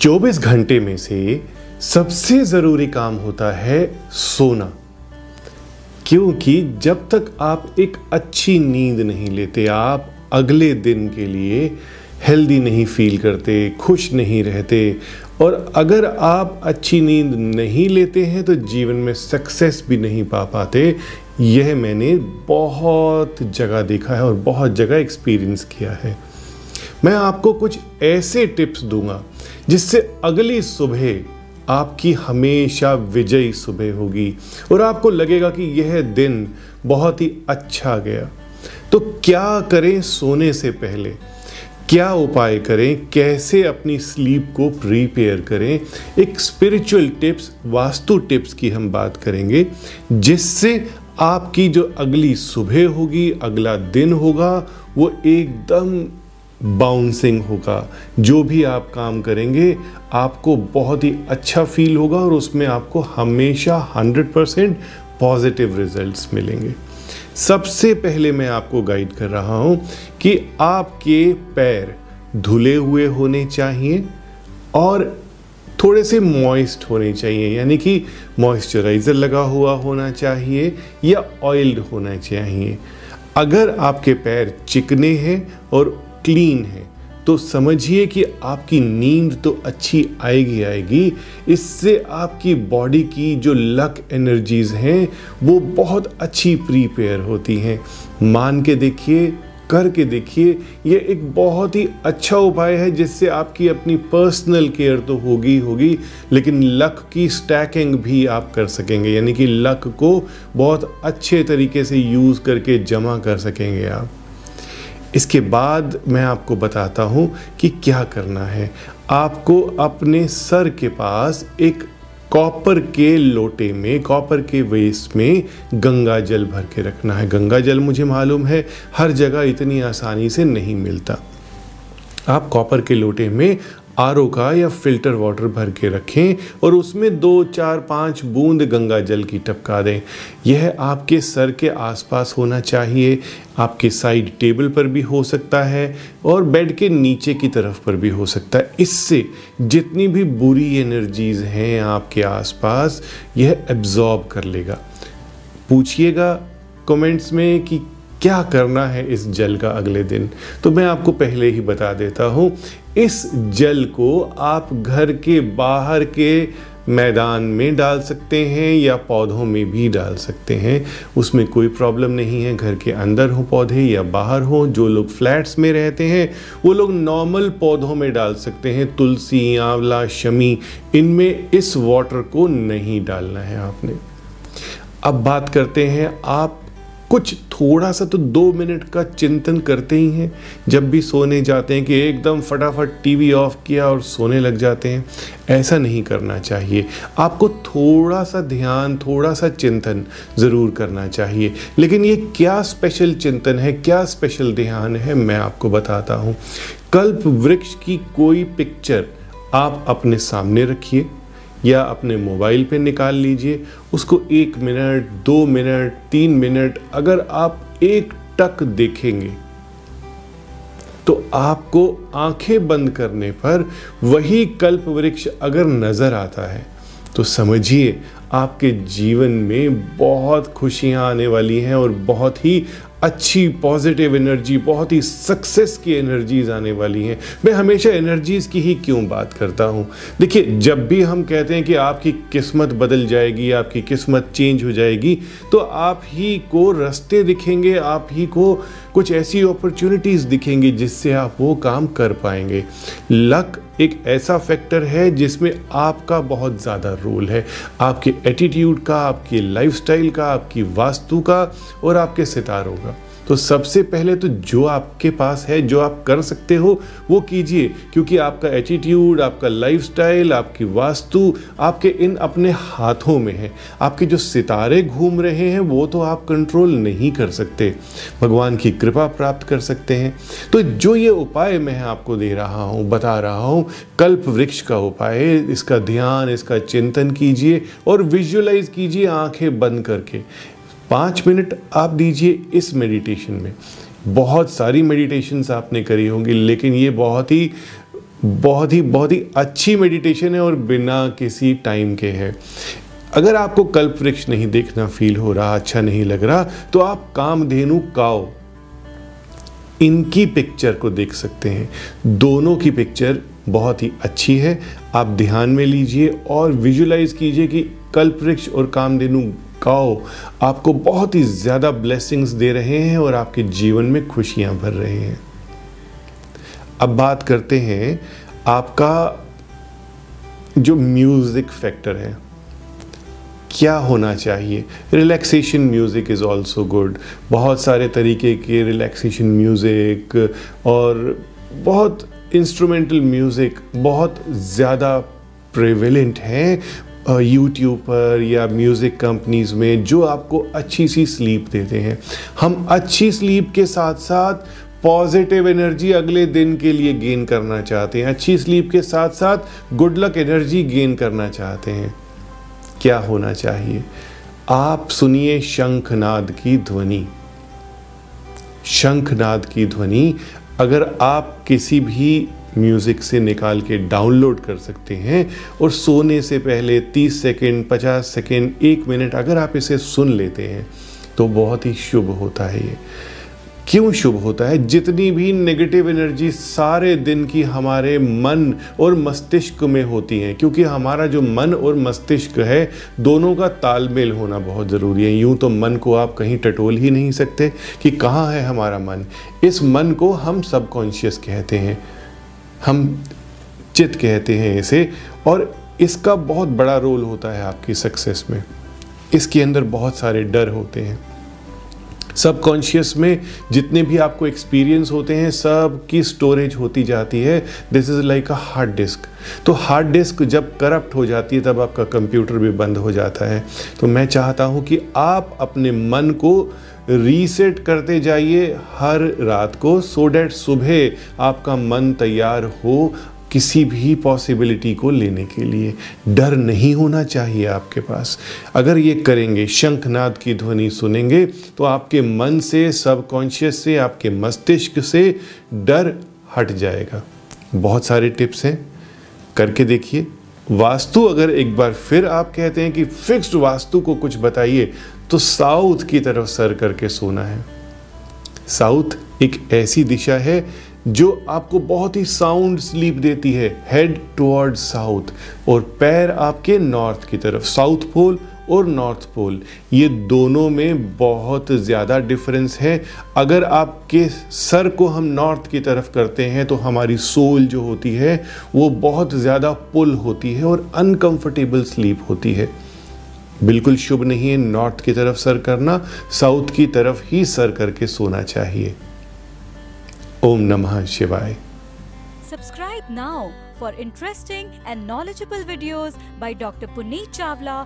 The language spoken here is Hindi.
24 घंटे में से सबसे ज़रूरी काम होता है सोना। क्योंकि जब तक आप एक अच्छी नींद नहीं लेते, आप अगले दिन के लिए हेल्दी नहीं फील करते, खुश नहीं रहते। और अगर आप अच्छी नींद नहीं लेते हैं तो जीवन में सक्सेस भी नहीं पा पाते। यह मैंने बहुत जगह देखा है और बहुत जगह एक्सपीरियंस किया है। मैं आपको कुछ ऐसे टिप्स दूँगा जिससे अगली सुबह आपकी हमेशा विजयी सुबह होगी। और आपको लगेगा कि यह दिन बहुत ही अच्छा गया। तो क्या करें सोने से पहले? क्या उपाय करें? कैसे अपनी स्लीप को प्रीपेयर करें? एक स्पिरिचुअल टिप्स वास्तु टिप्स की हम बात करेंगे, जिससे आपकी जो अगली सुबह होगी, अगला दिन होगा, वो एकदम बाउंसिंग होगा। जो भी आप काम करेंगे, आपको बहुत ही अच्छा फील होगा और उसमें आपको हमेशा 100 परसेंट पॉजिटिव रिजल्ट्स मिलेंगे। सबसे पहले मैं आपको गाइड कर रहा हूँ कि आपके पैर धुले हुए होने चाहिए और थोड़े से मॉइस्ट होने चाहिए, यानी कि मॉइस्चराइज़र लगा हुआ होना चाहिए या ऑयल्ड होना चाहिए। अगर आपके पैर चिकने हैं और क्लीन है। तो समझिए कि आपकी नींद तो अच्छी आएगी आएगी। इससे आपकी बॉडी की जो लक एनर्जीज हैं, वो बहुत अच्छी प्रीपेयर होती हैं। मान के देखिए करके देखिए, ये एक बहुत ही अच्छा उपाय है जिससे आपकी अपनी पर्सनल केयर तो होगी होगी, लेकिन लक की स्टैकिंग भी आप कर सकेंगे। यानी कि लक को बहुत अच्छे तरीके से यूज़ करके जमा कर सकेंगे आप। इसके बाद मैं आपको बताता हूँ कि क्या करना है। आपको अपने सर के पास एक कॉपर के लोटे में, कॉपर के वेस में गंगा जल भर के रखना है। गंगा जल मुझे मालूम है, हर जगह इतनी आसानी से नहीं मिलता। आप कॉपर के लोटे में आर का या फ़िल्टर वाटर भर के रखें और उसमें दो, चार, पाँच बूंद गंगा जल की टपका दें। यह आपके सर के आसपास होना चाहिए। आपके साइड टेबल पर भी हो सकता है और बेड के नीचे की तरफ़ पर भी हो सकता है। इससे जितनी भी बुरी एनर्जीज़ हैं आपके आसपास, यह एब्जॉर्ब कर लेगा। पूछिएगा कमेंट्स में कि क्या करना है इस जल का अगले दिन। तो मैं आपको पहले ही बता देता हूँ इस जल को आप घर के बाहर के मैदान में डाल सकते हैं या पौधों में भी डाल सकते हैं। उसमें कोई प्रॉब्लम नहीं है, घर के अंदर हो पौधे या बाहर हो, जो लोग फ्लैट्स में रहते हैं, वो लोग नॉर्मल पौधों में डाल सकते हैं। तुलसी, आंवला, शमी, इनमें इस वाटर को नहीं डालना है आपने। अब बात करते हैं आप कुछ थोड़ा सा तो दो मिनट का चिंतन करते ही हैं। जब भी सोने जाते हैं कि एकदम फटाफट टीवी ऑफ़ किया और सोने लग जाते हैं, ऐसा नहीं करना चाहिए। आपको थोड़ा सा ध्यान, थोड़ा सा चिंतन ज़रूर करना चाहिए। लेकिन ये क्या स्पेशल चिंतन है, क्या स्पेशल ध्यान है, मैं आपको बताता हूँ। कल्प वृक्ष की कोई पिक्चर आप अपने सामने रखिए। या अपने मोबाइल पे निकाल लीजिए। उसको एक मिनट, दो मिनट, तीन मिनट, अगर आप एक टक देखेंगे तो आपको आँखें बंद करने पर वही कल्प वृक्ष अगर नज़र आता है तो समझिए आपके जीवन में बहुत खुशियाँ आने वाली हैं और बहुत ही अच्छी पॉजिटिव एनर्जी बहुत ही सक्सेस की एनर्जीज आने वाली हैं। मैं हमेशा एनर्जीज की ही क्यों बात करता हूँ? देखिए, जब भी हम कहते हैं कि आपकी किस्मत बदल जाएगी, आपकी किस्मत चेंज हो जाएगी तो आप ही को रास्ते दिखेंगे, आप ही को कुछ ऐसी अपॉर्चुनिटीज़ दिखेंगी जिससे आप वो काम कर पाएँगे। लक एक ऐसा फैक्टर है जिसमें आपका बहुत ज़्यादा रोल है। आपके एटीट्यूड का, आपकी लाइफस्टाइल का, आपकी वास्तु का और आपके सितारों का। तो सबसे पहले तो जो आपके पास है, जो आप कर सकते हो, वो कीजिए, क्योंकि आपका एटीट्यूड आपका लाइफस्टाइल आपकी वास्तु आपके इन अपने हाथों में है। आपके जो सितारे घूम रहे हैं, वो तो आप कंट्रोल नहीं कर सकते। भगवान की कृपा प्राप्त कर सकते हैं। तो जो ये उपाय मैं आपको दे रहा हूँ, बता रहा हूँ, कल्प वृक्ष का उपाय इसका ध्यान, इसका चिंतन कीजिए और विजुअलाइज कीजिए आँखें बंद करके। पाँच मिनट आप दीजिए इस मेडिटेशन में। बहुत सारी मेडिटेशंस आपने करी होंगी, लेकिन ये बहुत ही बहुत ही बहुत ही अच्छी मेडिटेशन है और बिना किसी टाइम के है। अगर आपको कल्प वृक्ष नहीं देखना फील हो रहा अच्छा नहीं लग रहा तो आप कामधेनु काओ। इनकी पिक्चर को देख सकते हैं। दोनों की पिक्चर बहुत ही अच्छी है। आप ध्यान में लीजिए और विजुलाइज कीजिए कि कल्प वृक्ष और कामधेनु काओ आपको बहुत ही ज़्यादा ब्लेसिंग्स दे रहे हैं और आपके जीवन में खुशियाँ भर रहे हैं। अब बात करते हैं, आपका जो म्यूज़िक फैक्टर है, क्या होना चाहिए? Relaxation music is also good बहुत सारे तरीके के रिलैक्सेशन म्यूज़िक और बहुत इंस्ट्रूमेंटल म्यूज़िक बहुत ज़्यादा प्रेविलेंट हैं। यूट्यूब पर या म्यूज़िक कंपनीज़ में जो आपको अच्छी सी स्लीप देते हैं। हम अच्छी स्लीप के साथ साथ पॉजिटिव एनर्जी अगले दिन के लिए गेन करना चाहते हैं। अच्छी स्लीप के साथ साथ गुड लक एनर्जी गेन करना चाहते हैं। क्या होना चाहिए? आप सुनिए शंखनाद की ध्वनि। शंखनाद की ध्वनि अगर आप किसी भी म्यूज़िक से निकाल के डाउनलोड कर सकते हैं और सोने से पहले 30 सेकेंड 50 सेकेंड एक मिनट अगर आप इसे सुन लेते हैं तो बहुत ही शुभ होता है ये। क्यों शुभ होता है? जितनी भी नेगेटिव एनर्जी सारे दिन की हमारे मन और मस्तिष्क में होती हैं, क्योंकि हमारा जो मन और मस्तिष्क है, दोनों का तालमेल होना बहुत ज़रूरी है। यूँ तो मन को आप कहीं टटोल ही नहीं सकते कि कहाँ है हमारा मन। इस मन को हम सबकॉन्शियस कहते हैं। हम चित कहते हैं इसे, और इसका बहुत बड़ा रोल होता है आपकी सक्सेस में। इसके अंदर बहुत सारे डर होते हैं। सबकॉन्शियस में जितने भी आपको एक्सपीरियंस होते हैं सब की स्टोरेज होती जाती है। This is like a hard disk तो हार्ड डिस्क जब करप्ट हो जाती है, तब आपका कंप्यूटर भी बंद हो जाता है। तो मैं चाहता हूँ कि आप अपने मन को रीसेट करते जाइए हर रात को सो डैट सुबह आपका मन तैयार हो किसी भी पॉसिबिलिटी को लेने के लिए। डर नहीं होना चाहिए आपके पास। अगर ये करेंगे, शंखनाद की ध्वनि सुनेंगे तो आपके मन से सबकॉन्शियस से, आपके मस्तिष्क से डर हट जाएगा। बहुत सारे टिप्स हैं। करके देखिए। वास्तु अगर एक बार फिर आप कहते हैं कि फिक्स्ड वास्तु को कुछ बताइए तो साउथ की तरफ़ सर करके सोना है। साउथ एक ऐसी दिशा है जो आपको बहुत ही साउंड स्लीप देती है हेड टुवर्ड साउथ और पैर आपके नॉर्थ की तरफ़ साउथ पोल और नॉर्थ पोल ये दोनों में बहुत ज़्यादा डिफरेंस है। अगर आपके सर को हम नॉर्थ की तरफ़ करते हैं तो हमारी सोल जो होती है, वो बहुत ज़्यादा पुल होती है और अनकंफर्टेबल स्लीप होती है। बिल्कुल शुभ नहीं है नॉर्थ की तरफ़ सर करना साउथ की तरफ़ ही सर करके सोना चाहिए। ओम नमः शिवाय subscribe now for interesting and knowledgeable videos by doctor Puneet Chawla